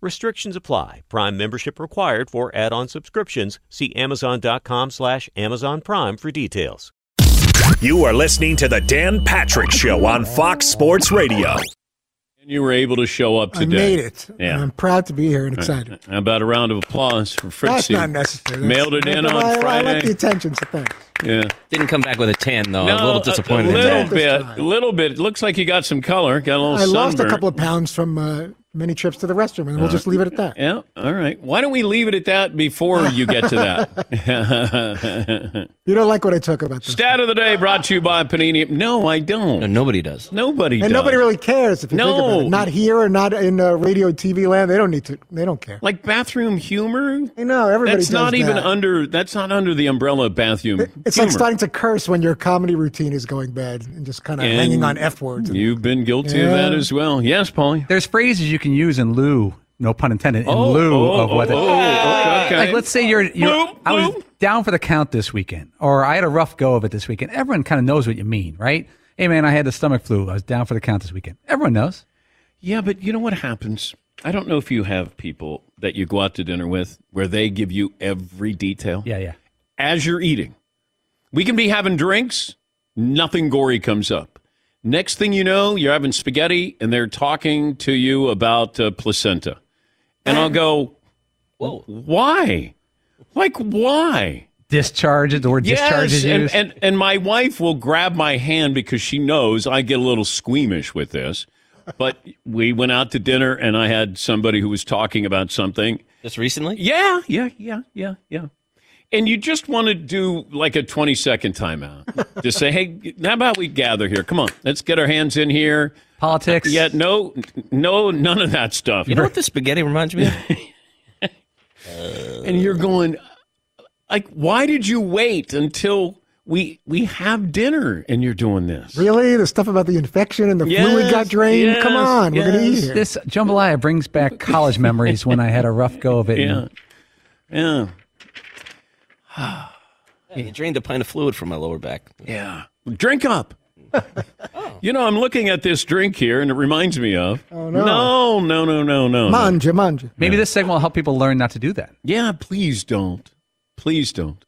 Restrictions apply. Prime membership required for add-on subscriptions. See Amazon.com slash Amazon Prime for details. You are listening to the Dan Patrick Show on Fox Sports Radio. And you were able to show up today. I today. made it. Yeah. And I'm proud to be here and excited. How about a round of applause for Fritzy? That's not necessary. Mailed it in I, Friday. I like the attention, so thanks. Yeah. Didn't come back with a 10, though. I was a little disappointed A in little that. bit. A little bit. It looks like you got some color. Got a little I lost a couple of pounds from uh, many trips to the restroom, and we'll just leave it at that. Yeah. All right. Why don't we leave it at that before you get to that? You don't like what I talk about this. Stat of the day brought to you by Panini. No, I don't. No, nobody does. Nobody and does. nobody really cares if you think about it. Not here or not in uh, radio, TV land. They don't need to. They don't care. like bathroom humor. I know everybody. That's does not even that. under. That's not under the umbrella of bathroom. It's humor. like starting to curse when your comedy routine is going bad and just kind of hanging on f words. You've been guilty of that as well. Yes, Paulie. There's phrases you can use in lieu, no pun intended, in Oh, lieu oh, of what. oh, oh, okay. Like, let's say you're, you're Bloop, I was bloop. down for the count this weekend, or I had a rough go of it this weekend. Everyone kind of knows what you mean, right? Hey, man, I had the stomach flu. I was down for the count this weekend. Everyone knows. Yeah, but you know what happens? I don't know if you have people that you go out to dinner with where they give you every detail Yeah, yeah. as you're eating. We can be having drinks, nothing gory comes up. Next thing you know, you're having spaghetti and they're talking to you about uh, placenta. And I'll go, Whoa. why? Like, why? Discharge, the word discharge is and, and and my wife will grab my hand because she knows I get a little squeamish with this. But we went out to dinner and I had somebody who was talking about something. Just recently? Yeah, yeah, yeah, yeah, yeah. And you just want to do like a 20 second timeout. just say, hey, how about we gather here? Come on, let's get our hands in here. Politics. Yeah, no, no, none of that stuff. You know what the spaghetti reminds me of? and you're going like why did you wait until we we have dinner and you're doing this Really, the stuff about the infection and the fluid got drained. yes, Come on, we're gonna eat here. This jambalaya brings back college memories when I had a rough go of it. yeah and yeah You drained a pint of fluid from my lower back. yeah drink up you know i'm looking at this drink here and it reminds me of oh no. no no no no no no. Manja, manja. Maybe this segment will help people learn not to do that. yeah please don't please don't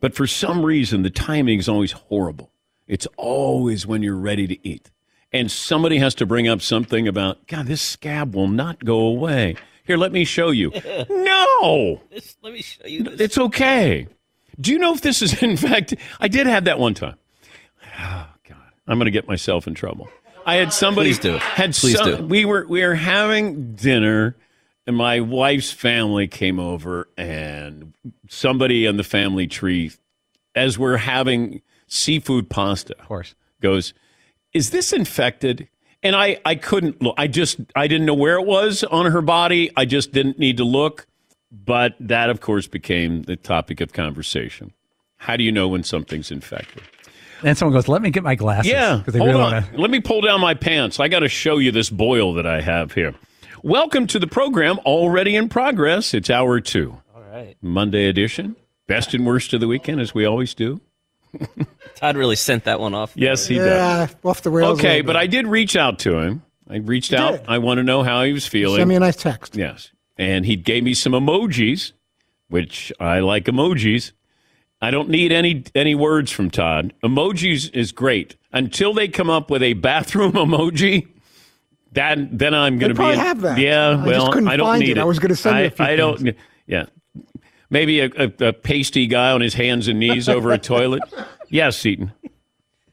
but for some reason the timing is always horrible it's always when you're ready to eat and somebody has to bring up something about god this scab will not go away here let me show you no This, let me show you this. it's okay do you know if this is in fact i did have that one time oh god i'm going to get myself in trouble i had somebody Please do. had Please some, do. we were we were having dinner and my wife's family came over and somebody on the family tree as we're having seafood pasta Of course. goes is this infected and i i couldn't look i just i didn't know where it was on her body i just didn't need to look but that of course became the topic of conversation how do you know when something's infected And someone goes, "Let me get my glasses." yeah. they Hold really on. want to. Let me pull down my pants. I got to show you this boil that I have here. Welcome to the program, already in progress. It's hour two. All right. Monday edition. Best and worst of the weekend, as we always do. Todd really sent that one off. Yes, he does. Yeah, off the rails. Okay, but. I did reach out to him. I reached You out. did? I want to know how he was feeling. send me a nice text. Yes. And he gave me some emojis, which I like emojis. I don't need any any words from Todd. Emojis is great until they come up with a bathroom emoji. That then I'm going to be probably in- have that. Yeah, I just well, couldn't I don't find need it. I was gonna send you I, a few I don't. Yeah, maybe a, a, a pasty guy on his hands and knees over a toilet. Yes, Seaton.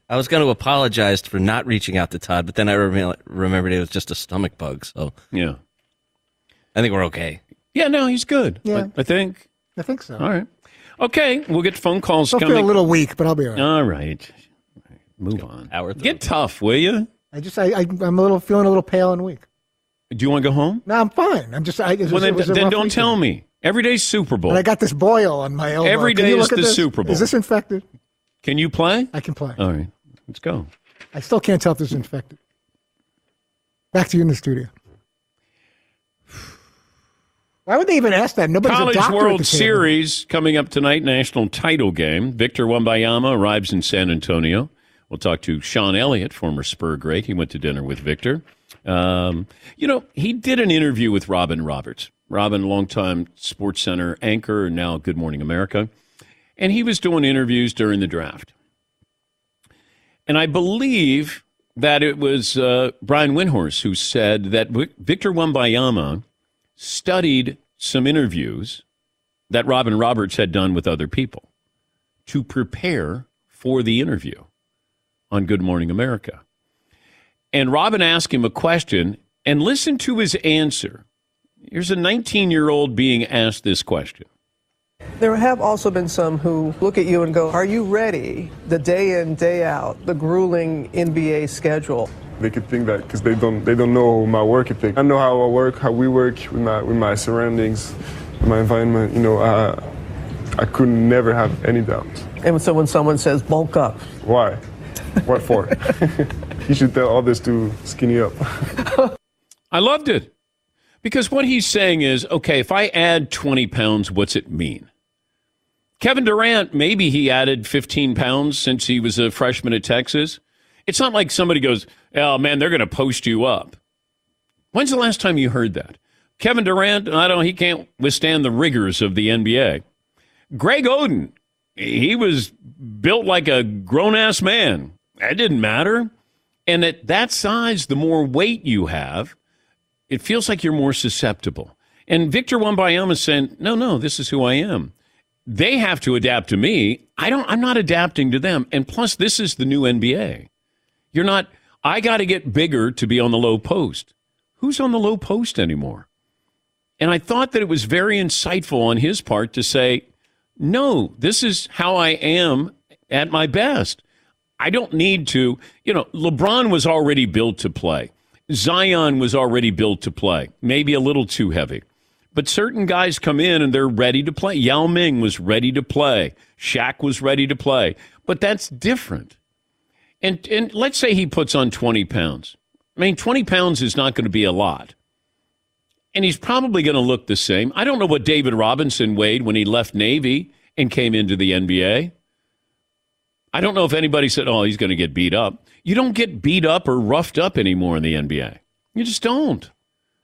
I was going to apologize for not reaching out to Todd, but then I rem- remembered it was just a stomach bug. So Yeah, I think we're okay. yeah. No, he's good. Yeah. I, I think. I think so. All right. Okay, we'll get phone calls I'll feel a little weak, but I'll be all right. All right. Move on. Hour through. Get tough, will you? I just, I, I, I'm a little feeling a little pale and weak. Do you want to go home? No, I'm fine. I'm just, I, it was, Well, then, it then don't weekend. tell me. Every day's Super Bowl. And I got this boil on my elbow. Every day is look at the this? Super Bowl. Is this infected? Can you play? I can play. All right. Let's go. I still can't tell if this is infected. Back to you in the studio. Why would they even ask that? Nobody's a College doctor at World. Series coming up tonight, national title game. Victor Wembanyama arrives in San Antonio. We'll talk to Sean Elliott, former Spur great. He went to dinner with Victor. Um, you know, he did an interview with Robin Roberts. Robin, longtime Sports Center anchor, now Good Morning America. And he was doing interviews during the draft. And I believe that it was uh, Brian Windhorst who said that Vic- Victor Wembanyama studied some interviews that Robin Roberts had done with other people to prepare for the interview on Good Morning America. And Robin asked him a question and listen to his answer. Here's a 19 year old being asked this question. There have also been some who look at you and go, Are you ready? The day in, day out, the grueling NBA schedule. They could think that because they don't they don't know my work ethic. I know how I work, how we work with my with my surroundings, my environment. You know, uh, I could never have any doubts. And so when someone says bulk up, Why? What for? you should tell others to skinny up. I loved it because what he's saying is okay, if I add 20 pounds, what's it mean? Kevin Durant, maybe he added 15 pounds since he was a freshman at Texas. It's not like somebody goes, oh man, they're going to post you up. When's the last time you heard that? Kevin Durant, I don't, he can't withstand the rigors of the NBA. Greg Oden, he was built like a grown ass man. That didn't matter. And at that size, the more weight you have, it feels like you're more susceptible. And Victor Wembanyama saying, no, no, this is who I am. They have to adapt to me. I don't, I'm not adapting to them. And plus, this is the new NBA. You're not, I got to get bigger to be on the low post. Who's on the low post anymore? And I thought that it was very insightful on his part to say, no, this is how I am at my best. I don't need to, you know, LeBron was already built to play. Zion was already built to play, maybe a little too heavy. But certain guys come in and they're ready to play. Yao Ming was ready to play. Shaq was ready to play. But that's different. And, and let's say he puts on 20 pounds. I mean, 20 pounds is not going to be a lot. And he's probably going to look the same. I don't know what David Robinson weighed when he left Navy and came into the NBA. I don't know if anybody said, oh, he's going to get beat up. You don't get beat up or roughed up anymore in the NBA. You just don't.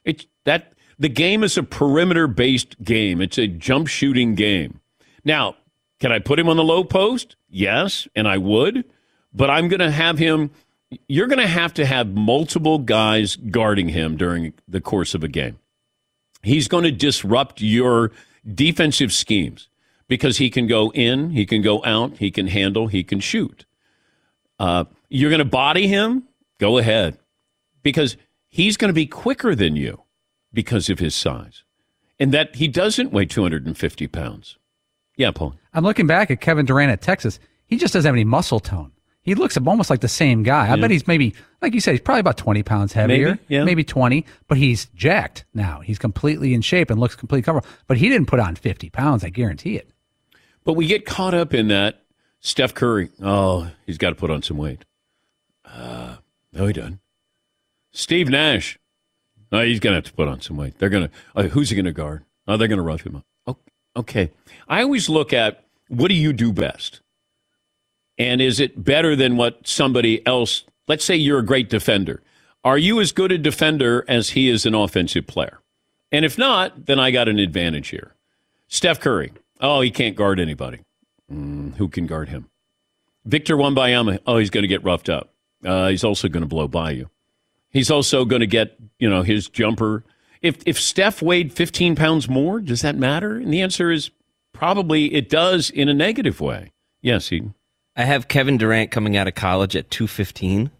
It's that the game is a perimeter based game. It's a jump shooting game. Now, can I put him on the low post? Yes, and I would, but I'm going to have him you're going to have to have multiple guys guarding him during the course of a game. He's going to disrupt your defensive schemes because he can go in, he can go out, he can handle, he can shoot. Uh, you're going to body him? Go ahead. Because he's going to be quicker than you because of his size. And that he doesn't weigh 250 pounds. Yeah, Paul. I'm looking back at Kevin Durant at Texas. He just doesn't have any muscle tone. He looks almost like the same guy. I bet he's maybe, like you said, he's probably about 20 pounds heavier. Maybe, yeah. Maybe 20, but he's jacked now. He's completely in shape and looks completely comfortable. But he didn't put on 50 pounds, I guarantee it. But we get caught up in that. Steph Curry, oh, he's got to put on some weight. Uh, no, he doesn't. Steve Nash, oh, he's going to have to put on some weight. They're going to, oh, who's he going to guard? Oh, they're going to rough him up. Oh, okay. I always look at what do you do best? And is it better than what somebody else, let's say you're a great defender. Are you as good a defender as he is an offensive player? And if not, then I got an advantage here. Steph Curry, oh, he can't guard anybody. Mm, who can guard him? Victor Wembanyama, oh, he's going to get roughed up. Uh, he's also going to blow by you. He's also going to get, you know, his jumper. If if Steph weighed 15 pounds more, does that matter? And the answer is probably it does in a negative way. Yes, he. I have Kevin Durant coming out of college at 215.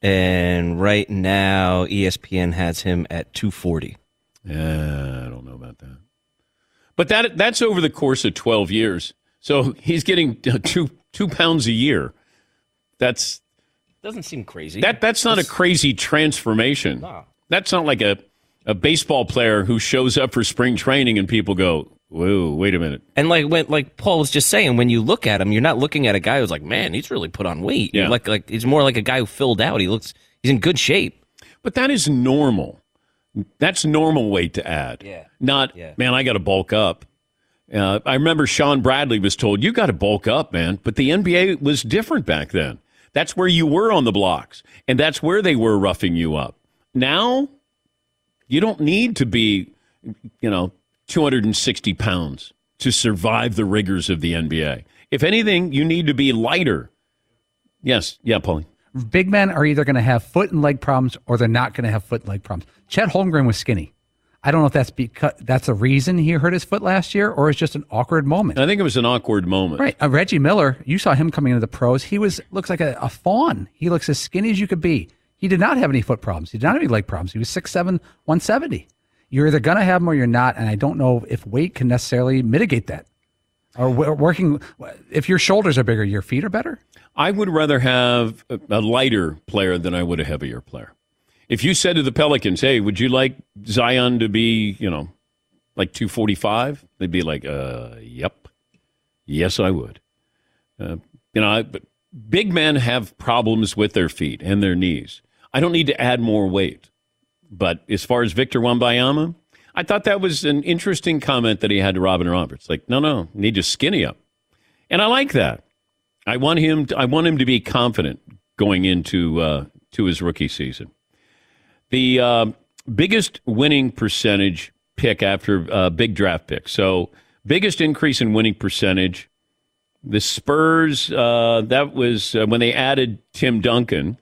And right now, ESPN has him at 240. Yeah, I don't know about that. But that that's over the course of 12 years. So he's getting uh, two two pounds a year. That's Doesn't seem crazy. that that's not a crazy transformation. No. That's not like a a baseball player who shows up for spring training and people go, "Whoa, wait a minute." And like when like Paul was just saying, when you look at him, you're not looking at a guy who's like, man, he's really put on weight. You're Yeah. like like he's more like a guy who filled out. He looks he's in good shape. But that is normal. That's normal weight to add. Yeah. Not, Yeah. man, I got to bulk up. Uh, I remember Shawn Bradley was told, you got to bulk up, man. But the NBA was different back then. That's where you were on the blocks, and that's where they were roughing you up. Now, you don't need to be, you know, 260 pounds to survive the rigors of the NBA. If anything, you need to be lighter. Yes. Yeah, Paulie. Big men are either going to have foot and leg problems or they're not going to have foot and leg problems. Chet Holmgren was skinny. I don't know if that's because that's a reason he hurt his foot last year or it's just an awkward moment. I think it was an awkward moment. Right. Uh, Reggie Miller, you saw him coming into the pros. He was looks like a, a fawn. He looks as skinny as you could be. He did not have any foot problems. He did not have any leg problems. He was 6'7, 170. You're either going to have them or you're not. And I don't know if weight can necessarily mitigate that. Or working, if your shoulders are bigger, your feet are better. I would rather have a, lighter player than I would a heavier player. If you said to the Pelicans, "Hey, would you like Zion to be, you know, like 245?" They'd be like, "Uh, yep. Yes, I would." Uh, you know, I, big men have problems with their feet and their knees. I don't need to add more weight. But as far as Victor Wembanyama, I thought that was an interesting comment that he had to Robin Roberts. Like, no, no, need to skinny up, and I like that. I want him. To, I want him to be confident going into uh, to his rookie season. The uh, biggest winning percentage pick after uh, big draft pick. So biggest increase in winning percentage. The Spurs. Uh, that was uh, when they added Tim Duncan.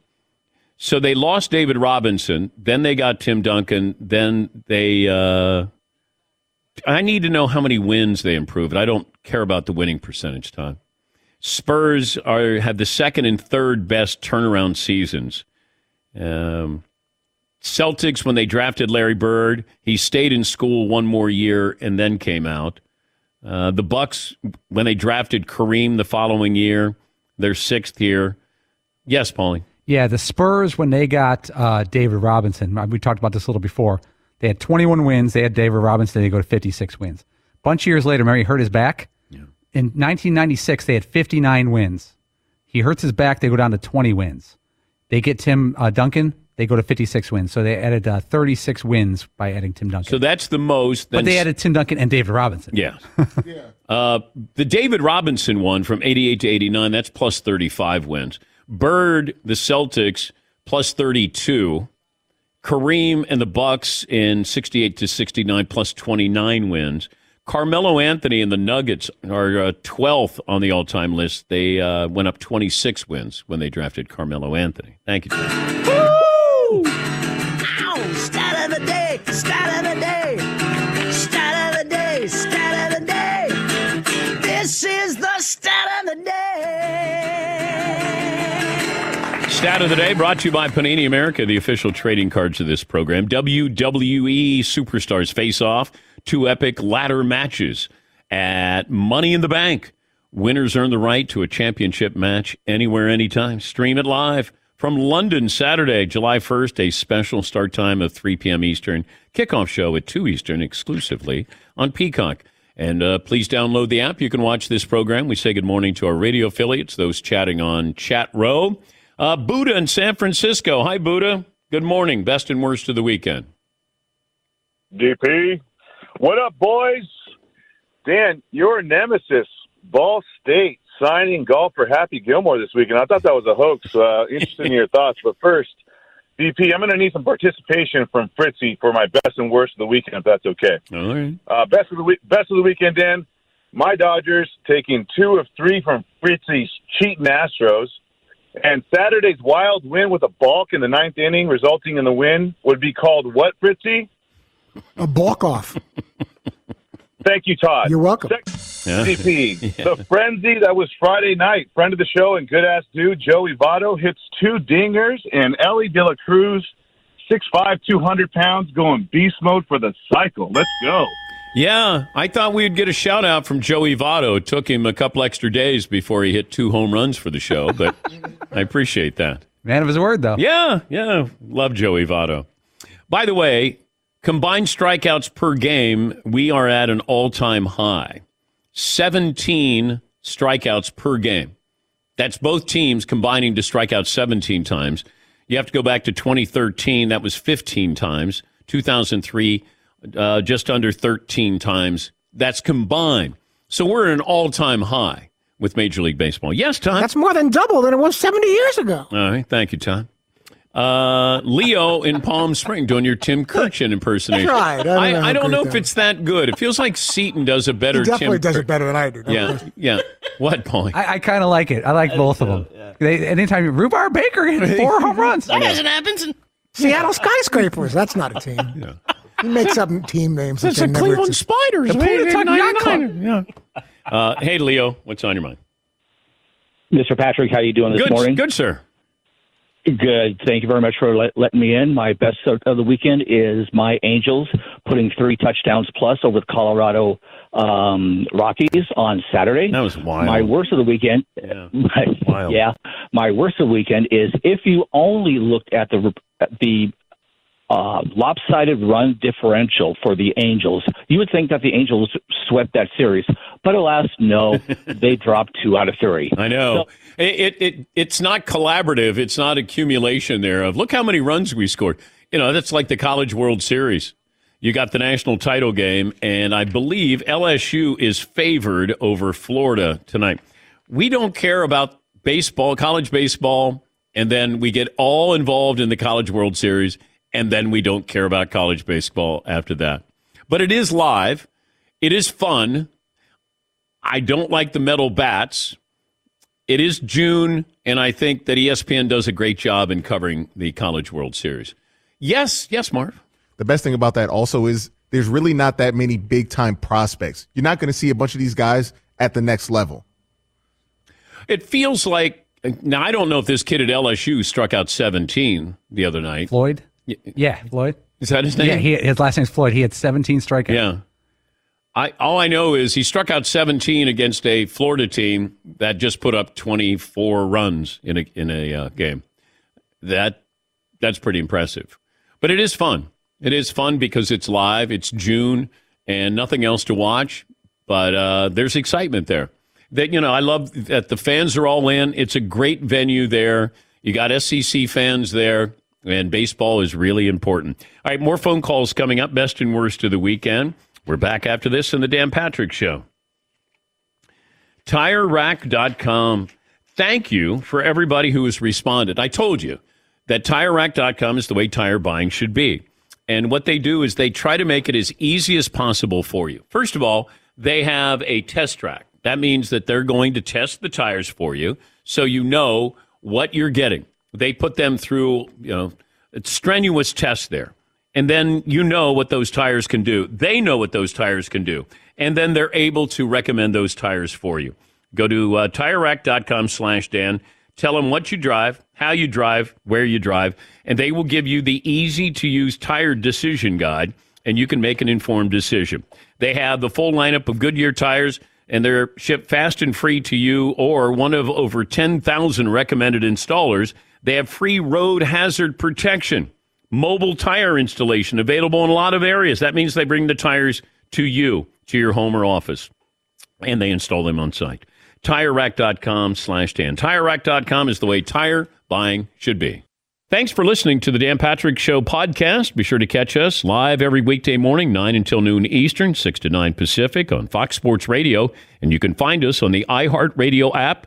So they lost David Robinson. Then they got Tim Duncan. Then they. Uh, I need to know how many wins they improved. I don't care about the winning percentage time. Spurs are have the second and third best turnaround seasons. Um, Celtics, when they drafted Larry Bird, he stayed in school one more year and then came out. Uh, the Bucks, when they drafted Kareem the following year, their sixth year. Yes, Paulie. Yeah, the Spurs when they got uh, David Robinson, uh, we talked about this a little before. They had 21 wins. They had David Robinson. They go to 56 wins. A bunch of years later, remember he hurt his back. In 1996, they had 59 wins. He hurts his back. They go down to 20 wins. They get Tim uh, Duncan. They go to 56 wins. So they added uh, 36 wins by adding Tim Duncan. So that's the most. but then- they added Tim Duncan and David Robinson. Yeah. Uh, the David Robinson one from 88 to 89, that's plus 35 wins. Bird, the Celtics, plus 32. Kareem and the Bucks in 68 to 69, plus 29 wins. Carmelo Anthony and the Nuggets are uh, 12th on the all time list. They uh, went up 26 wins when they drafted Carmelo Anthony. Thank you. Stat of the day brought to you by Panini America, the official trading cards of this program. WWE Superstars face off, two epic ladder matches at Money in the Bank. Winners earn the right to a championship match anywhere, anytime. Stream it live from London Saturday, July 1st, a special start time of 3 p.m. Eastern, kickoff show at 2 Eastern exclusively on Peacock. And uh, please download the app. You can watch this program. We say good morning to our radio affiliates, those chatting on Chat Row. Uh, Buddha in San Francisco. Hi, Buddha. Good morning. Best and worst of the weekend. DP. What up, boys? Dan, your nemesis, Ball State, signing golfer Happy Gilmore this weekend. I thought that was a hoax. Uh, interested in your thoughts. But first, DP, I'm going to need some participation from Fritzy for my best and worst of the weekend, if that's okay. All right. Uh, best of the week, best of the weekend, Dan. My Dodgers taking two of three from Fritzy's cheating Astros. And Saturday's wild win with a balk in the ninth inning, resulting in the win, would be called what, Fritzy? A balk off. Thank you, Todd. You're welcome. CP. The frenzy that was Friday night. Friend of the show and good ass dude, Joey Votto, hits two dingers, and Elly De La Cruz, 6'5", 200 pounds, going beast mode for the cycle. Let's go. Yeah, I thought we'd get a shout out from Joey Votto. It took him a couple extra days before he hit two home runs for the show, but I appreciate that. Man of his word, though. Yeah, yeah. Love Joey Votto. By the way, combined strikeouts per game, we are at an all time high 17 strikeouts per game. That's both teams combining to strike out 17 times. You have to go back to 2013, that was 15 times. 2003, uh, just under 13 times. That's combined. So we're at an all time high with Major League Baseball. Yes, Todd? That's more than double than it was 70 years ago. All right. Thank you, Tom. Uh, Leo in Palm Spring doing your Tim Kurkjian impersonation. That's right. I don't I, know I don't know if it's that good. It feels like Seaton does a better He definitely Tim does Kir- it better than I do. Yeah, question. yeah. What, point? I, I kind of like it. I like both of them. They, anytime you, Rhubarb Baker hit four home runs. That hasn't happened. Seattle Skyscrapers. That's not a team. He makes up team names. that It's they the never Cleveland exist. Spiders. The man. Pontotoc Yacht Club. 99. Yeah. Uh, hey, Leo, what's on your mind? Mr. Patrick, how you doing this Good, morning? good, sir. Good. Thank you very much for let, letting me in. My best of of the weekend is my Angels putting three touchdowns plus over the Colorado um, Rockies on Saturday. That was wild. My worst of the weekend, Yeah. my, Wild. yeah, my worst of the weekend is if you only looked at the at the uh, lopsided run differential for the Angels, you would think that the Angels swept that series. But alas, no, they dropped two out of three. I know. It, it, it It's not collaborative. It's not accumulation there of look how many runs we scored. You know, that's like the College World Series. You got the national title game, and I believe LSU is favored over Florida tonight. We don't care about baseball, college baseball, and then we get all involved in the College World Series, and then we don't care about college baseball after that. But it is live. It is fun. I don't like the metal bats. It is June, and I think that ESPN does a great job in covering the College World Series. Yes, yes, Marv. The best thing about that also is there's really not that many big time prospects. You're not going to see a bunch of these guys at the next level. It feels like now I don't know if this kid at LSU struck out 17 the other night. Floyd? Yeah, Floyd. Is that his name? Yeah, he, his last name's Floyd. He had 17 strikeouts. Yeah. I all I know is he struck out 17 against a Florida team that just put up 24 runs in a in a uh, game. That that's pretty impressive. But it is fun. It is fun because it's live. It's June and nothing else to watch. But uh, there's excitement there. That you know, I love that the fans are all in. It's a great venue there. You got SEC fans there, and baseball is really important. All right, more phone calls coming up. Best and worst of the weekend. We're back after this in the Dan Patrick Show. TireRack.com. Thank you for everybody who has responded. I told you that TireRack.com is the way tire buying should be. And what they do is they try to make it as easy as possible for you. First of all, they have a test track. That means that they're going to test the tires for you so you know what you're getting. They put them through, you know, strenuous tests there. And then you know what those tires can do. They know what those tires can do. And then they're able to recommend those tires for you. Go to uh, TireRack.com slash Dan. Tell them what you drive, how you drive, where you drive, and they will give you the easy to use tire decision guide, and you can make an informed decision. They have the full lineup of Goodyear tires, and they're shipped fast and free to you or one of over 10,000 recommended installers. They have free road hazard protection, mobile tire installation available in a lot of areas. That means they bring the tires to you, to your home or office, and they install them on site. TireRack.com slash Dan. TireRack.com is the way tire buying should be. Thanks for listening to the Dan Patrick Show podcast. Be sure to catch us live every weekday morning, 9 until noon Eastern, 6 to 9 Pacific on Fox Sports Radio. And you can find us on the iHeartRadio app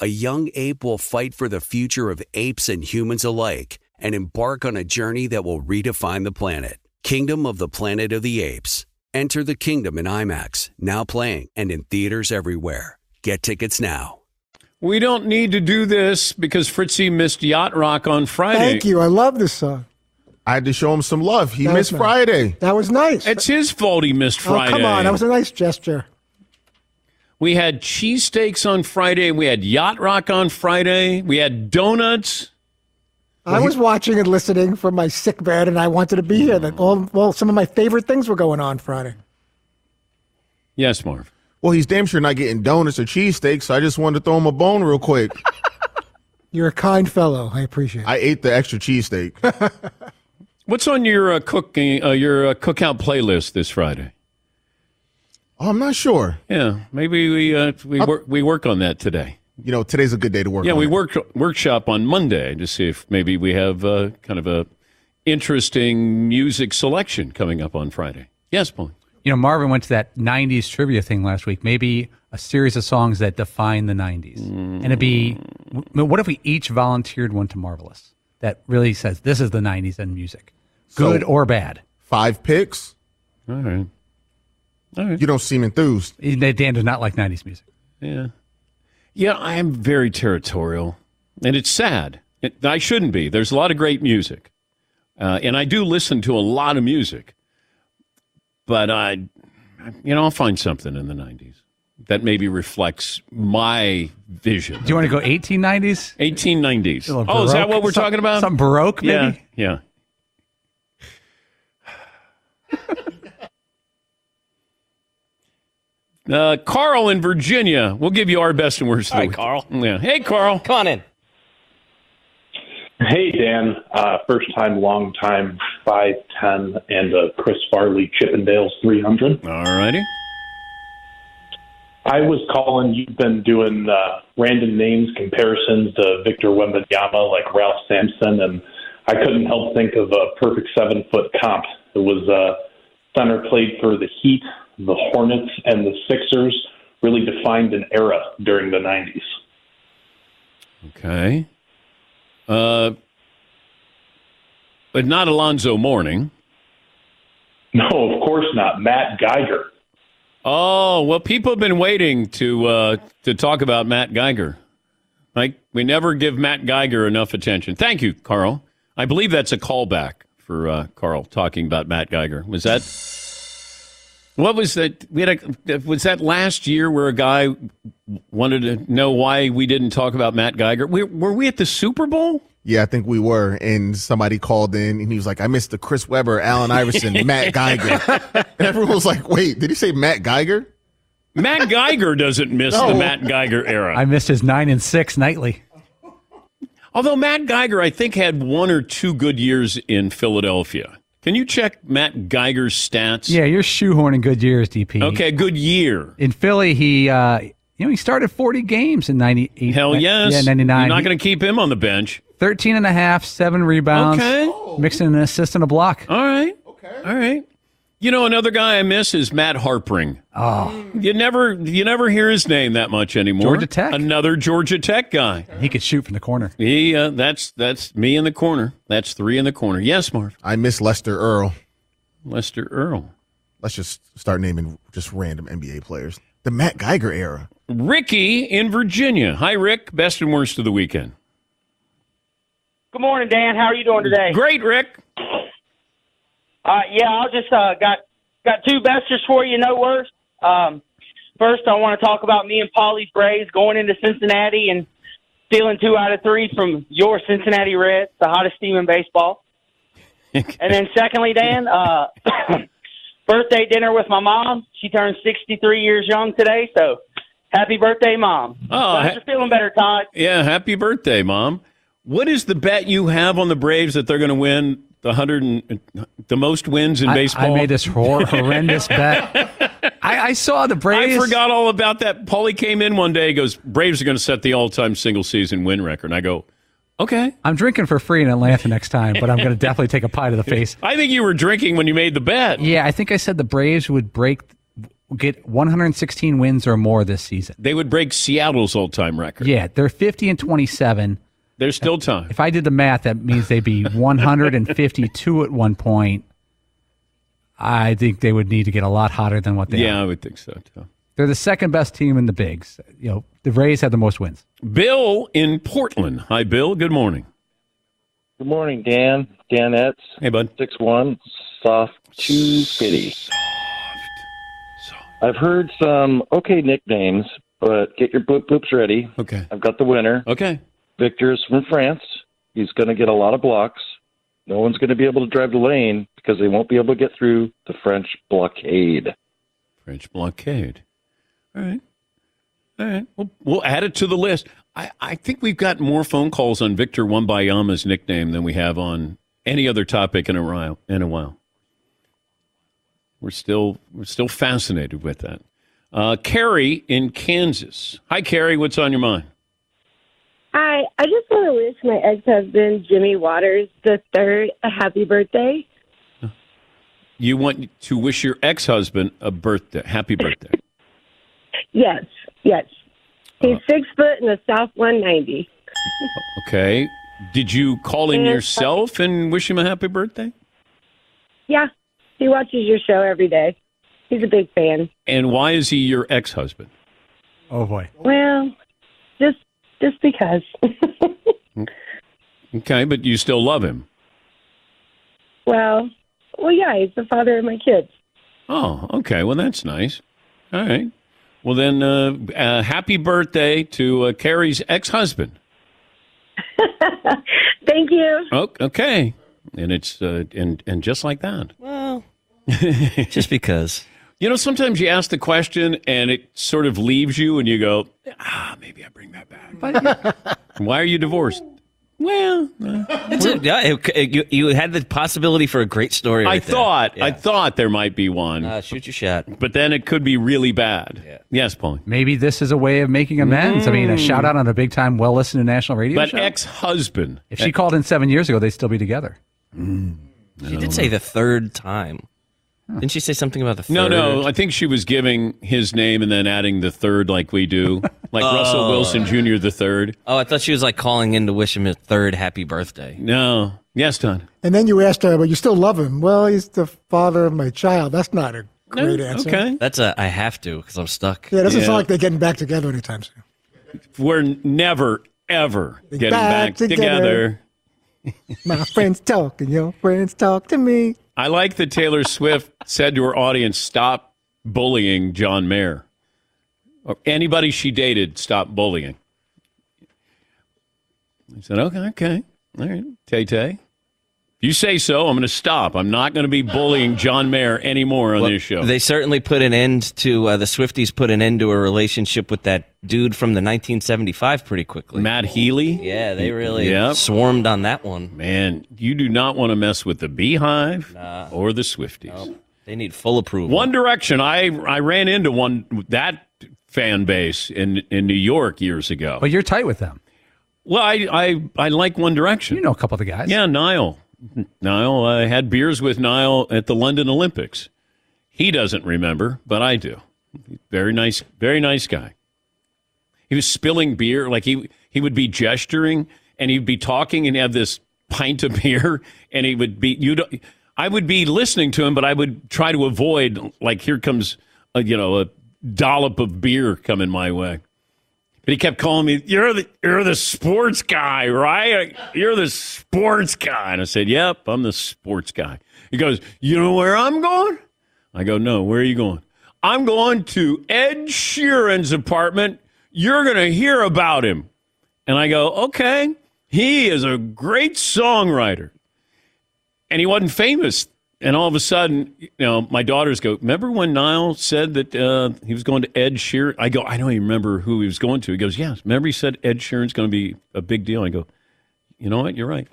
a young ape will fight for the future of apes and humans alike and embark on a journey that will redefine the planet. Kingdom of the Planet of the Apes. Enter the kingdom in IMAX, now playing and in theaters everywhere. Get tickets now. We don't need to do this because Fritzy missed Yacht Rock on Friday. Thank you. I love this song. I had to show him some love. He That missed nice. Friday. That was nice. It's his fault he missed Friday. Oh, come on. That was a nice gesture. We had cheesesteaks on Friday. We had Yacht Rock on Friday. We had donuts. I was watching and listening from my sick bed, and I wanted to be here. That all well, some of my favorite things were going on Friday. Yes, Marv. Well, he's damn sure not getting donuts or cheesesteaks, so I just wanted to throw him a bone real quick. You're a kind fellow. I appreciate it. I ate the extra cheesesteak. What's on your uh, cooking uh, your uh, cookout playlist this Friday? Oh, I'm not sure. Yeah, maybe we uh, we work we work on that today. You know, today's a good day to work. Yeah, on we it. work workshop on Monday to see if maybe we have uh, kind of a interesting music selection coming up on Friday. Yes, Paul. You know, Marvin went to that 90s trivia thing last week. Maybe a series of songs that define the 90s. And it'd be, w- what if we each volunteered one to Marvelous that really says this is the 90s and music, good So- or bad? Five picks. All right. All right. You don't seem enthused. Dan does not like 90s music. Yeah. Yeah, I am very territorial, and it's sad. It, I shouldn't be. There's a lot of great music, uh, and I do listen to a lot of music. But I, you know, I'll find something in the '90s that maybe reflects my vision. Do you want to go 1890s? 1890s. Oh, is that what we're Some- talking about? Some Baroque, Yeah, maybe? yeah. Uh, Carl in Virginia. We'll give you our best and worst. of the Hi. Carl. Yeah. Hey, Carl. Come on in. Hey, Dan. Uh, first time, long time, 5'10, and uh, Chris Farley Chippendales 300. All righty. I was calling, you've been doing uh, random names comparisons to Victor Wembanyama, like Ralph Sampson, and I couldn't help think of a perfect seven foot comp. It was uh, center played for the Heat, the Hornets and the Sixers really defined an era during the 90s. Okay. Uh, but not Alonzo Mourning. No, of course not. Matt Geiger. Oh well, people have been waiting to uh, to talk about Matt Geiger. Like we never give Matt Geiger enough attention. Thank you, Carl. I believe that's a callback for uh, Carl talking about Matt Geiger. Was that? What was that? We had a, was that last year where a guy wanted to know why we didn't talk about Matt Geiger? We, were we at the Super Bowl? Yeah, I think we were. And somebody called in and he was like, I missed the Chris Webber, Allen Iverson, Matt Geiger. And everyone was like, wait, did he say Matt Geiger? Matt Geiger doesn't miss No. the Matt Geiger era. I missed his nine and six nightly. Although Matt Geiger, I think, had one or two good years in Philadelphia. Can you check Matt Geiger's stats? Yeah, you're shoehorning good years, DP. Okay, good year. In Philly, he uh, you know he started 40 games in 98. Hell yes. Yeah, 99. You're not going to keep him on the bench. 13 and a half, seven rebounds. Okay. Mixing an assist and a block. All right. Okay. All right. You know, another guy I miss is Matt Harpring. Oh, You never, you never hear his name that much anymore. Georgia Tech. Another Georgia Tech guy. he could shoot from the corner. He, uh, that's that's me in the corner. That's three in the corner. Yes, Marv. I miss Lester Earl. Lester Earl. Let's just start naming just random NBA players. The Matt Geiger era. Ricky in Virginia. Hi, Rick. Best and worst of the weekend. Good morning, Dan. How are you doing today? Great, Rick. Uh, yeah, I'll just uh, got got two besters for you. No worse. Um, first, I want to talk about me and Paulie's Braves going into Cincinnati and stealing two out of three from your Cincinnati Reds, the hottest team in baseball. and then, secondly, Dan, uh, birthday dinner with my mom. She turned 63 years young today, so happy birthday, mom. Oh, Glad ha- you're feeling better, Todd. Yeah, happy birthday, Mom. What is the bet you have on the Braves that they're going to win the hundred and the most wins in I- baseball? I made this hor- horrendous bet. I, I saw the Braves. I forgot all about that. Paulie came in one day. Goes, "Braves are going to set the all-time single-season win record." And I go, "Okay." I'm drinking for free in Atlanta next time, but I'm going to definitely take a pie to the face. I think you were drinking when you made the bet. Yeah, I think I said the Braves would break, get 116 wins or more this season. They would break Seattle's all-time record. Yeah, they're 50 and 27. There's still time. If I did the math, that means they'd be 152 at one point. I think they would need to get a lot hotter than what they Yeah, are. I would think so too. They're the second best team in the bigs. You know, the Rays have the most wins. Bill in Portland. Hi, Bill. Good morning. Good morning, Dan. Danettes. Hey, bud. Six one, soft too pretty. I've heard some okay nicknames, but get your bloop bloops ready. Okay. I've got the winner. Okay. Victor's from France. He's going to get a lot of blocks. No one's going to be able to drive the lane because they won't be able to get through the French blockade. French blockade. All right. All right. We'll, we'll add it to the list. I, I think we've got more phone calls on Victor Wembanyama's nickname than we have on any other topic in a while. In a while. We're still we're still fascinated with that. Uh, Carrie in Kansas. Hi, Carrie. What's on your mind? Hi, I just want to wish my ex-husband Jimmy Waters the third a happy birthday. You want to wish your ex-husband a birthday, happy birthday. Yes, yes. He's uh, six foot and a South 190. Okay. Did you call him Yeah. yourself and wish him a happy birthday? Yeah, he watches your show every day. He's a big fan. And why is he your ex-husband? Oh boy. Well, just just because. Okay, but you still love him. well, well, yeah, he's the father of my kids. Oh, okay. Well, that's nice. All right. Well, then, uh, uh, happy birthday to uh, Carrie's ex-husband. Thank you. Oh, okay. And it's uh, and and just like that. Well, just because. You know, sometimes you ask the question and it sort of leaves you, and you go, "Ah, maybe I bring that back." Why are you divorced? Well, uh, It's a- yeah, it- it- you, you had the possibility for a great story. I right there. thought I thought there might be one. Uh, shoot your shot. But then it could be really bad. Yes, Paulie. Maybe this is a way of making amends. I mean, a Mm. shout out on a big time, well listened to national radio But ex-husband. if she called in seven years ago, they'd still be together. She did say the third time. Didn't she say something about the third? No, no. I think she was giving his name and then adding the third, like we do, like Russell Oh. Wilson Jr. the third. Oh, I thought she was like calling in to wish him a third happy birthday. No. Yes, Don. And then you asked her, but you still love him. Well, he's the father of my child. That's not a great answer. Okay. That's a I have to because I'm stuck. Yeah, it doesn't sound like they're getting back together anytime soon. We're never, ever getting back back, together. together. My friends talk and your friends talk to me. I like that Taylor Swift said to her audience, stop bullying John Mayer. Or anybody she dated, stop bullying. I said, okay, okay. All right, Tay Tay. If you say so, I'm going to stop. I'm not going to be bullying John Mayer anymore on Well, this show. They certainly put an end to uh, the Swifties. Put an end to a relationship with that dude from the 1975 pretty quickly. Matt Healy. Yeah, they really Yep. swarmed on that one. Man, you do not want to mess with the BeyHive or the Swifties. They need full approval. One Direction. I I ran into one that fan base in in New York years ago. But you're tight with them. Well, I I, I like One Direction. You know a couple of the guys. Yeah, Niall. Niall. I had beers with Niall at the London Olympics. He doesn't remember, but I do. Very nice, very nice guy. He was spilling beer, like he he would be gesturing and he'd be talking and have this pint of beer, and he would be you. I would be listening to him, but I would try to avoid like here comes a, you know a dollop of beer coming my way. He kept calling me, "You're the you're the sports guy, right? You're the sports guy." And I said, "Yep, I'm the sports guy." He goes, "You know where I'm going?" I go, "No, where are you going?" "I'm going to Ed Sheeran's apartment. You're going to hear about him." And I go, "Okay, he is a great songwriter." And he wasn't famous. And all of a sudden, you know, my daughters go, Remember when Niall said that uh, he was going to Ed Sheeran? I go, I don't even remember who he was going to. He goes, Yes. Remember he said Ed Sheeran's going to be a big deal? I go, You know what? You're right.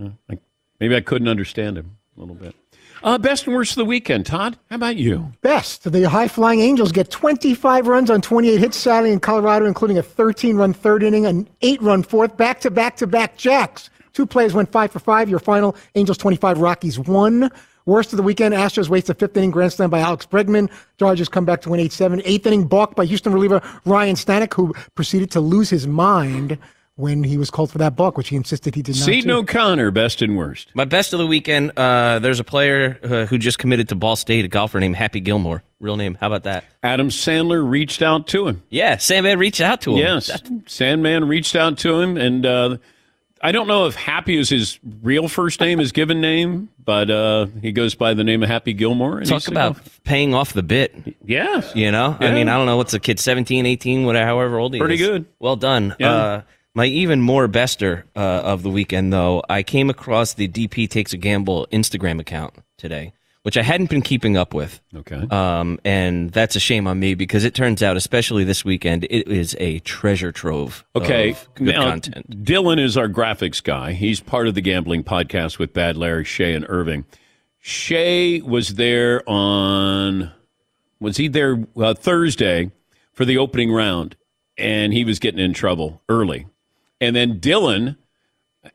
Uh, I, maybe I couldn't understand him a little bit. Uh, best and worst of the weekend, Todd. How about you? Best. The high flying Angels get 25 runs on 28 hits Saturday in Colorado, including a 13 run third inning, an eight run fourth, back to back to back jacks. Two players went five for five. Your final Angels 25, Rockies one. Worst of the weekend, Astros waste a fifth inning grand slam by Alex Bregman. Dodgers come back to win 8 7. Eighth inning balk by Houston reliever Ryan Stanek, who proceeded to lose his mind when he was called for that balk, which he insisted he did not. Seton do. O'Connor, best and worst. My best of the weekend. Uh, there's a player uh, who just committed to Ball State, a golfer named Happy Gilmore. Real name. How about that? Adam Sandler reached out to him. Yeah, Sandman reached out to him. Yes, Sandman reached out to him, and uh, I don't know if Happy is his real first name, his given name, but uh, he goes by the name of Happy Gilmore. And Talk he's- about paying off the bit. Yes. You know? I mean, I don't know what's the kid, 17, 18, whatever, however old he Pretty is. Pretty good. Well done. Yeah. Uh, my even more bester uh, of the weekend, though, I came across the DP Takes a Gamble Instagram account today, which I hadn't been keeping up with. Okay. Um, and that's a shame on me because it turns out, especially this weekend, it is a treasure trove Okay, of good now, content. Dylan is our graphics guy. He's part of the gambling podcast with Bad Larry, Shay, and Irving. Shay was there on, was he there uh, Thursday for the opening round, and he was getting in trouble early. And then Dylan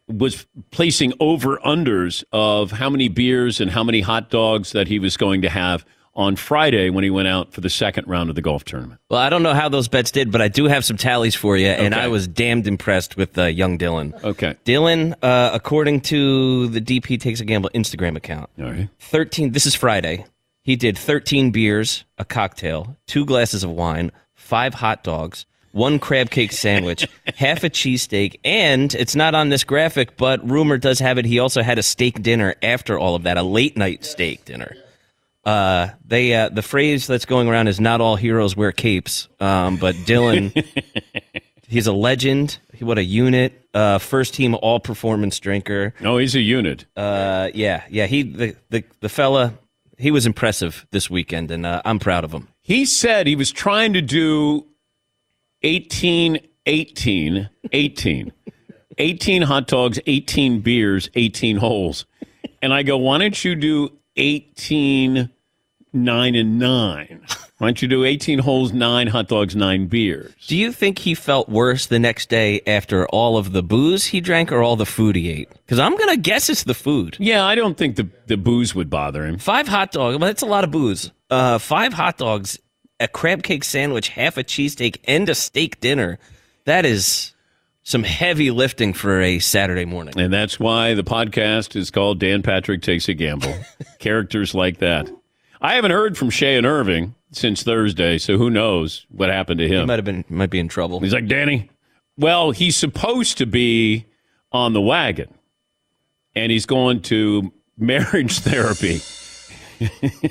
was placing over unders of how many beers and how many hot dogs that he was going to have on Friday when he went out for the second round of the golf tournament. Well, I don't know how those bets did, but I do have some tallies for you, and Okay. I was damned impressed with uh, young Dylan. Okay. Dylan, uh, according to the DP Takes a Gamble Instagram account, All right. 13, this is Friday. He did 13 beers, a cocktail, two glasses of wine, five hot dogs, one crab cake sandwich, half a cheesesteak, and it's not on this graphic, but rumor does have it he also had a steak dinner after all of that, a late night steak dinner. Uh, they uh, the phrase that's going around is "not all heroes wear capes," um, but Dylan, he's a legend. He- What a unit! Uh, first team all performance drinker. No, he's a unit. Uh, yeah, yeah. He the the the fella. He was impressive this weekend, and uh, I'm proud of him. He said he was trying to do 18, 18, 18. 18 hot dogs, 18 beers, 18 holes. And I go, why don't you do 18 nine and nine. Why don't you do 18 holes, nine hot dogs, nine beers? Do you think he felt worse the next day after all of the booze he drank or all the food he ate? Because I'm going to guess it's the food. Yeah, I don't think the, the booze would bother him. Five hot dogs, well, that's a lot of booze. Uh, five hot dogs, a crab cake sandwich, half a cheesesteak, and a steak dinner. That is some heavy lifting for a Saturday morning. And that's why the podcast is called Dan Patrick Takes a Gamble. Characters like that. I haven't heard from Shay and Irving since Thursday, so who knows what happened to him. He might have been might be in trouble. He's like, Danny, well, he's supposed to be on the wagon, and he's going to marriage therapy.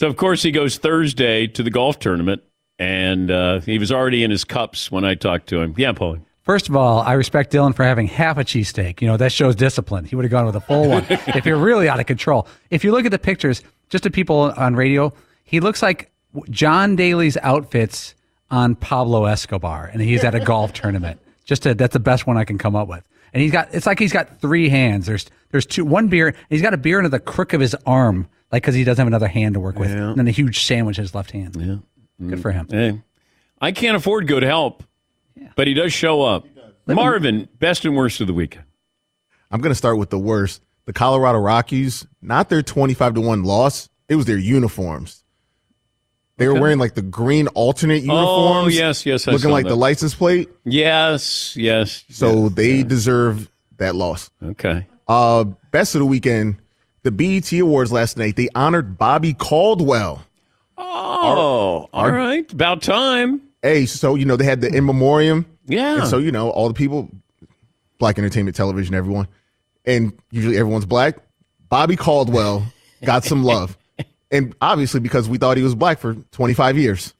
so, of course, he goes Thursday to the golf tournament, and uh, he was already in his cups when I talked to him. Yeah, Paulie. First of all, I respect Dylan for having half a cheesesteak. You know, that shows discipline. He would have gone with a full one if you're really out of control. If you look at the pictures, just to people on radio, he looks like John Daly's outfits on Pablo Escobar, and he's at a golf tournament. Just to, that's the best one I can come up with. And he's got it's like he's got three hands. There's there's two one beer. He's got a beer under the crook of his arm, like because he doesn't have another hand to work with, Yeah. and then a huge sandwich in his left hand. Yeah, Good for him. Hey, I can't afford good help, but he does show up. Marvin, best and worst of the weekend. I'm going to start with the worst. The Colorado Rockies, not their 25 to 1 loss, it was their uniforms. They were wearing like the green alternate uniforms. Oh, yes, yes, I looking like that. the license plate. Yes, yes. So they deserve that loss. Okay. Uh, best of the weekend, the BET Awards last night. They honored Bobby Caldwell. Oh, all right. About time. Hey, so you know they had the in memoriam. Yeah. And so you know all the people, black entertainment television, everyone, and usually everyone's black. Bobby Caldwell got some love, and obviously because we thought he was black for 25 years.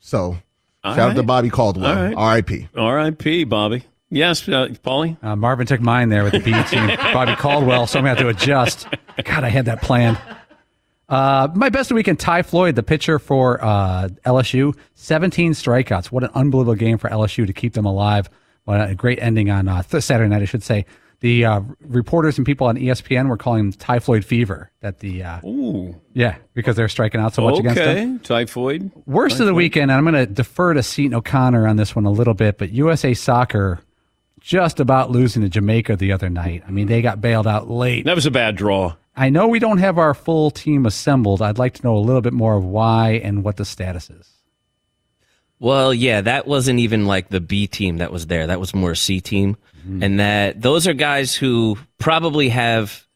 So All shout out to Bobby Caldwell. All right. R.I.P. R.I.P. Bobby. Yes, uh, Paulie. Uh, Marvin took mine there with the B team. Bobby Caldwell, so I'm going to have to adjust. God, I had that planned. Uh, my best of the weekend, Ty Floyd, the pitcher for uh, LSU, 17 strikeouts. What an unbelievable game for LSU to keep them alive. What a great ending on uh, th- Saturday night, I should say. The uh, reporters and people on ESPN were calling him Ty Floyd fever. That the uh, Ooh. yeah, because they're striking out so much against him. Okay. Typhoid. Worst of the weekend, and I'm going to defer to Seton O'Connor on this one a little bit, but USA Soccer just about losing to Jamaica the other night. I mean, they got bailed out late. That was a bad draw. I know we don't have our full team assembled. I'd like to know a little bit more of why and what the status is. Well, yeah, that wasn't even like the B team that was there. That was more a C team. Mm-hmm. And that those are guys who probably have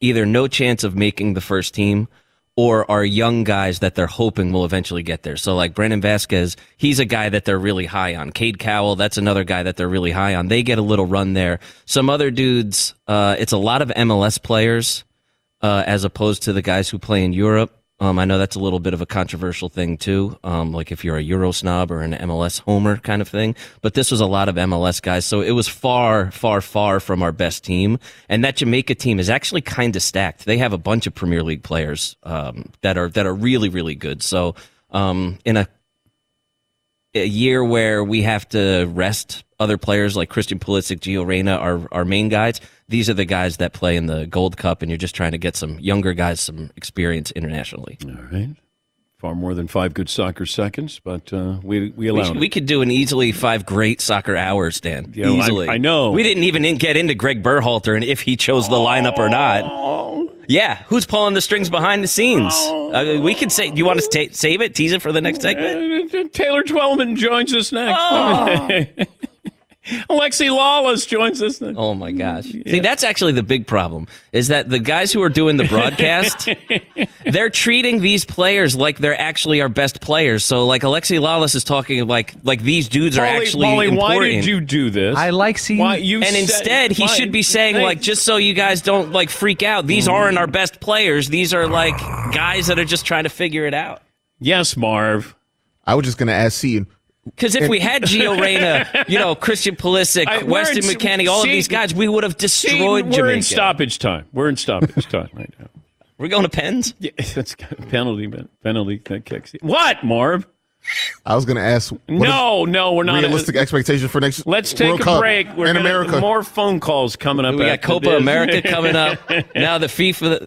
either no chance of making the first team or are young guys that they're hoping will eventually get there. So like Brandon Vazquez, he's a guy that they're really high on. Cade Cowell, that's another guy that they're really high on. They get a little run there. Some other dudes, uh, it's a lot of MLS players, uh, as opposed to the guys who play in Europe. Um, I know that's a little bit of a controversial thing too. Um, like if you're a Euro snob or an MLS homer kind of thing. But this was a lot of MLS guys. So it was far, far, far from our best team. And that Jamaica team is actually kind of stacked. They have a bunch of Premier League players, um, that are, that are really, really good. So, um, in a, a year where we have to rest other players like Christian Pulisic, Gio Reyna, our, our main guys. These are the guys that play in the Gold Cup, and you're just trying to get some younger guys some experience internationally. All right. Far more than five good soccer seconds, but uh, we we We, allow should- it. we could do an easily five great soccer hours, Dan. Well, I- easily. I know. We didn't even in, get into Greg Berhalter and if he chose the lineup or not. Yeah, who's pulling the strings behind the scenes? Uh, we could say. Do you want to ta- save it? Tease it for the next segment. Uh, Taylor Twellman joins us next. Oh. Alexi Lalas joins us next. Oh my gosh! See, that's actually the big problem. Is that the guys who are doing the broadcast, they're treating these players like they're actually our best players. So, like Alexi Lalas is talking like like these dudes are Paulie- actually Paulie, important. why did you do this? I like seeing. Why you and said- instead, he why- should be saying like, just so you guys don't like freak out. These hmm. aren't our best players. These are like guys that are just trying to figure it out. Yes, Marv. I was just going to ask Seton. Because if we had Gio Reyna, you know, Christian Pulisic, I- Weston in- McKennie, all of these guys, we would have See, destroyed we're Jamaica. in stoppage time. We're in stoppage time right now. We're going to pens. Yeah, that's penalty. Penalty that kicks. What, Marv? I was going to ask. No, no, we're is not. Realistic expectation for next. Let's take World a Cup break. We're in gonna, America. More phone calls coming up. We got Copa this. America coming up. now the FIFA.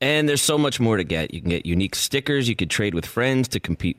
And there's so much more to get. You can get unique stickers. You could trade with friends to compete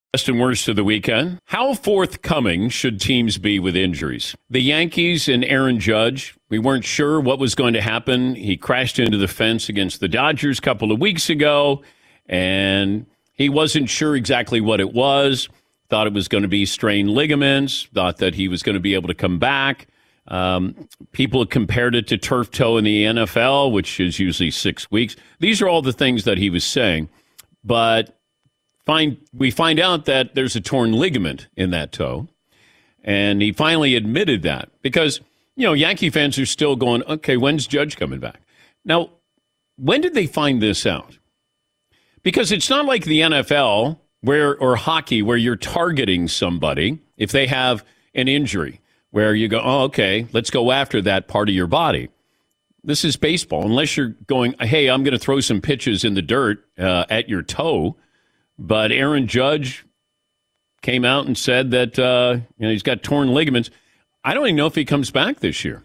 Best and worst of the weekend. How forthcoming should teams be with injuries? The Yankees and Aaron Judge, we weren't sure what was going to happen. He crashed into the fence against the Dodgers a couple of weeks ago, and he wasn't sure exactly what it was. Thought it was going to be strained ligaments, thought that he was going to be able to come back. Um, people compared it to turf toe in the NFL, which is usually six weeks. These are all the things that he was saying. But find we find out that there's a torn ligament in that toe, and he finally admitted that because you know Yankee fans are still going, okay, when's Judge coming back? Now, when did they find this out? Because it's not like the NFL where or hockey where you're targeting somebody if they have an injury where you go, oh, okay, let's go after that part of your body. This is baseball. Unless you're going, hey, I'm going to throw some pitches in the dirt uh, at your toe. But Aaron Judge came out and said that uh, you know he's got torn ligaments. I don't even know if he comes back this year.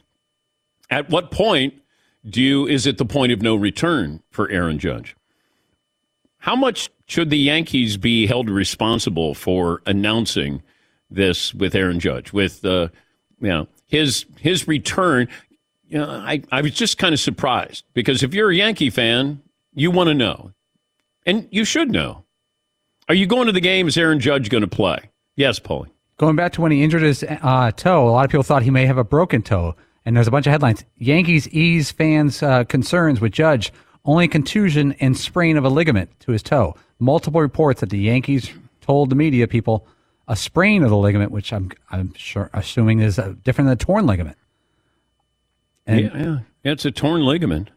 At what point do you, is it the point of no return for Aaron Judge? How much should the Yankees be held responsible for announcing this with Aaron Judge, with uh, you know his his return? You know, I, I was just kind of surprised because if you're a Yankee fan, you want to know, and you should know. Are you going to the game? Is Aaron Judge going to play? Yes, Paulie. Going back to when he injured his uh, toe, a lot of people thought he may have a broken toe. And there's a bunch of headlines. Yankees ease fans' uh, concerns with Judge. Only contusion and sprain of a ligament to his toe. Multiple reports that the Yankees told the media people a sprain of the ligament, which I'm I'm sure assuming is uh, different than a torn ligament. And yeah, yeah, yeah, it's a torn ligament.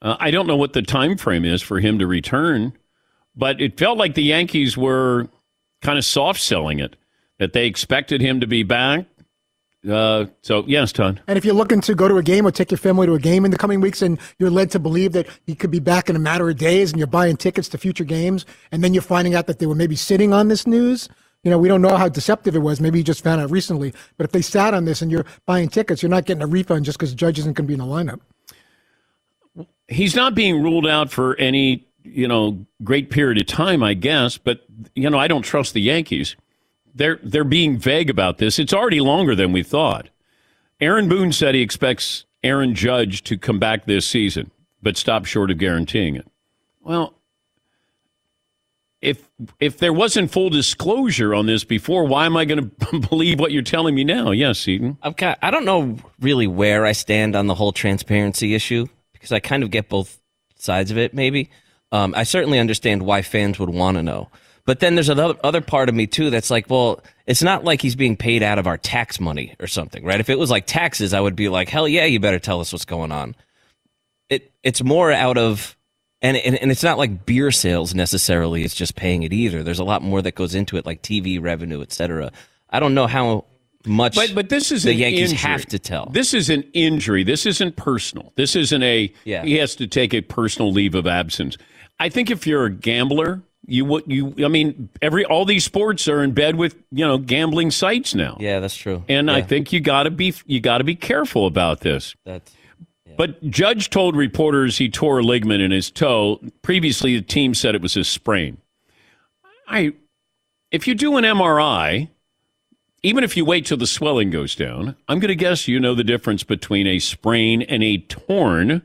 Uh, I don't know what the time frame is for him to return, but it felt like the Yankees were kind of soft selling it that they expected him to be back. Uh, so yes, ton. And if you're looking to go to a game or take your family to a game in the coming weeks, and you're led to believe that he could be back in a matter of days, and you're buying tickets to future games, and then you're finding out that they were maybe sitting on this news. You know, we don't know how deceptive it was. Maybe you just found out recently. But if they sat on this and you're buying tickets, you're not getting a refund just because Judge isn't going to be in the lineup. He's not being ruled out for any, you know, great period of time, I guess. But you know, I don't trust the Yankees. They're they're being vague about this. It's already longer than we thought. Aaron Boone said he expects Aaron Judge to come back this season, but stop short of guaranteeing it. Well, if if there wasn't full disclosure on this before, why am I going to believe what you're telling me now? Yes, Eaton. I've got, I don't know really where I stand on the whole transparency issue because I kind of get both sides of it. Maybe um, I certainly understand why fans would want to know, but then there's another other part of me too that's like, well, it's not like he's being paid out of our tax money or something, right? If it was like taxes, I would be like, hell yeah, you better tell us what's going on. It it's more out of and, and and it's not like beer sales necessarily. It's just paying it either. There's a lot more that goes into it, like TV revenue, etc. I don't know how much. But but this is the Yankees injury. have to tell. This is an injury. This isn't personal. This isn't a. Yeah. He has to take a personal leave of absence. I think if you're a gambler, you would you. I mean, every all these sports are in bed with you know gambling sites now. Yeah, that's true. And I think you got to be you got to be careful about this. That's But Judge told reporters he tore a ligament in his toe. Previously, the team said it was a sprain. I, if you do an MRI, even if you wait till the swelling goes down, I'm going to guess you know the difference between a sprain and a torn.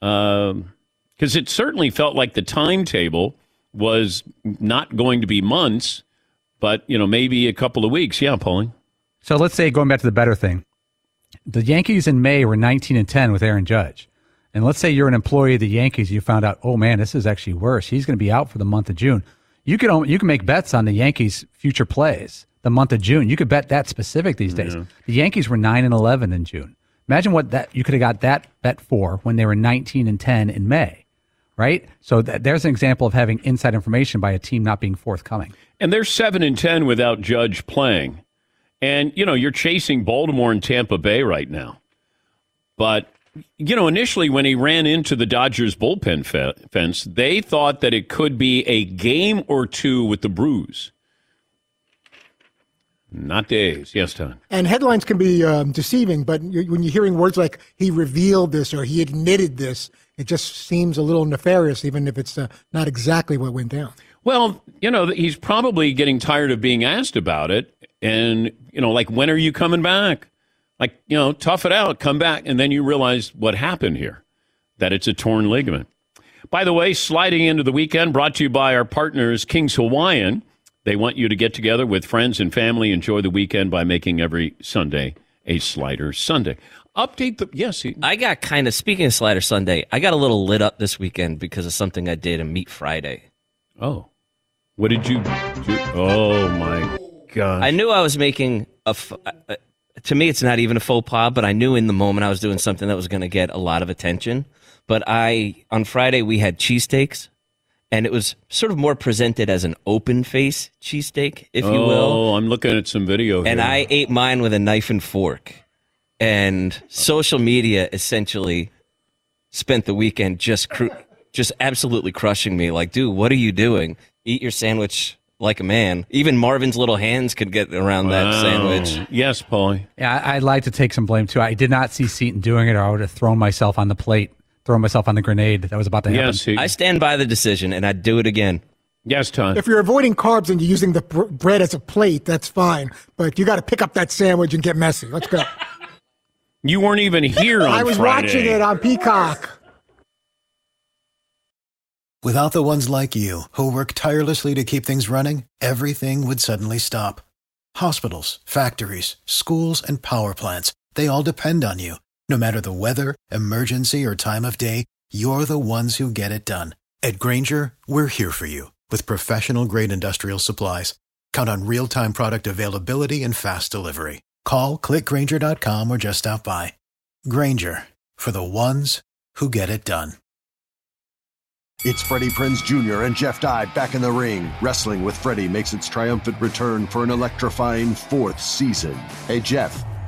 Um, Because it certainly felt like the timetable was not going to be months, but you know maybe a couple of weeks. Yeah, Paulie. So let's say going back to the better thing, the Yankees in May were 19 and 10 with Aaron Judge, and let's say you're an employee of the Yankees, you found out, oh man, this is actually worse. He's going to be out for the month of June. You can you can make bets on the Yankees' future plays the month of June. You could bet that specific these days. The Yankees were nine and 11 in June. Imagine what that you could have got that bet for when they were 19 and 10 in May, right? So th- there's an example of having inside information by a team not being forthcoming. And they're seven and ten without Judge playing. And you know, you're chasing Baltimore and Tampa Bay right now. But you know, initially when he ran into the Dodgers bullpen fe- fence, they thought that it could be a game or two with the bruise. Not days. Yes, Tom. And headlines can be um, deceiving, but when you're hearing words like "he revealed this" or "he admitted this," it just seems a little nefarious, even if it's uh, not exactly what went down. Well, you know, he's probably getting tired of being asked about it. And, you know, like, when are you coming back? Like, you know, tough it out, come back. And then you realize what happened here that it's a torn ligament. By the way, sliding into the weekend, brought to you by our partners, King's Hawaiian. They want you to get together with friends and family, enjoy the weekend by making every Sunday a Slider Sunday. Update the. Yes, he, I got kind of speaking of Slider Sunday. I got a little lit up this weekend because of something I did in Meat Friday. Oh, what did you do? Oh my God! I knew I was making a, to me, it's not even a faux pas, but I knew in the moment I was doing something that was going to get a lot of attention. But I on Friday we had cheesesteaks, and it was sort of more presented as an open face cheesesteak, if you will. Oh, I'm looking at some video here. And I ate mine with a knife and fork. And social media essentially spent the weekend just cru- just absolutely crushing me. Like, dude, what are you doing? Eat your sandwich like a man. Even Marvin's little hands could get around that Wow. sandwich. Yes, Paulie. Yeah, I- I'd like to take some blame too. I did not see Seton doing it, or I would have thrown myself on the plate, thrown myself on the grenade that was about to happen. Yes, I stand by the decision, and I'd do it again. Yes, Todd. If you're avoiding carbs and you're using the br- bread as a plate, that's fine. But you got to pick up that sandwich and get messy. Let's go. You weren't even here on I was Friday. watching it on Peacock. Without the ones like you, who work tirelessly to keep things running, everything would suddenly stop. Hospitals, factories, schools, and power plants, they all depend on you. No matter the weather, emergency, or time of day, you're the ones who get it done. At Grainger, we're here for you with professional grade industrial supplies. Count on real time product availability and fast delivery. Call clickgrainger.com or just stop by. Grainger for the ones who get it done. It's Freddie Prinze Jr. and Jeff Dye back in the ring. Wrestling with Freddie makes its triumphant return for an electrifying fourth season. Hey, Jeff,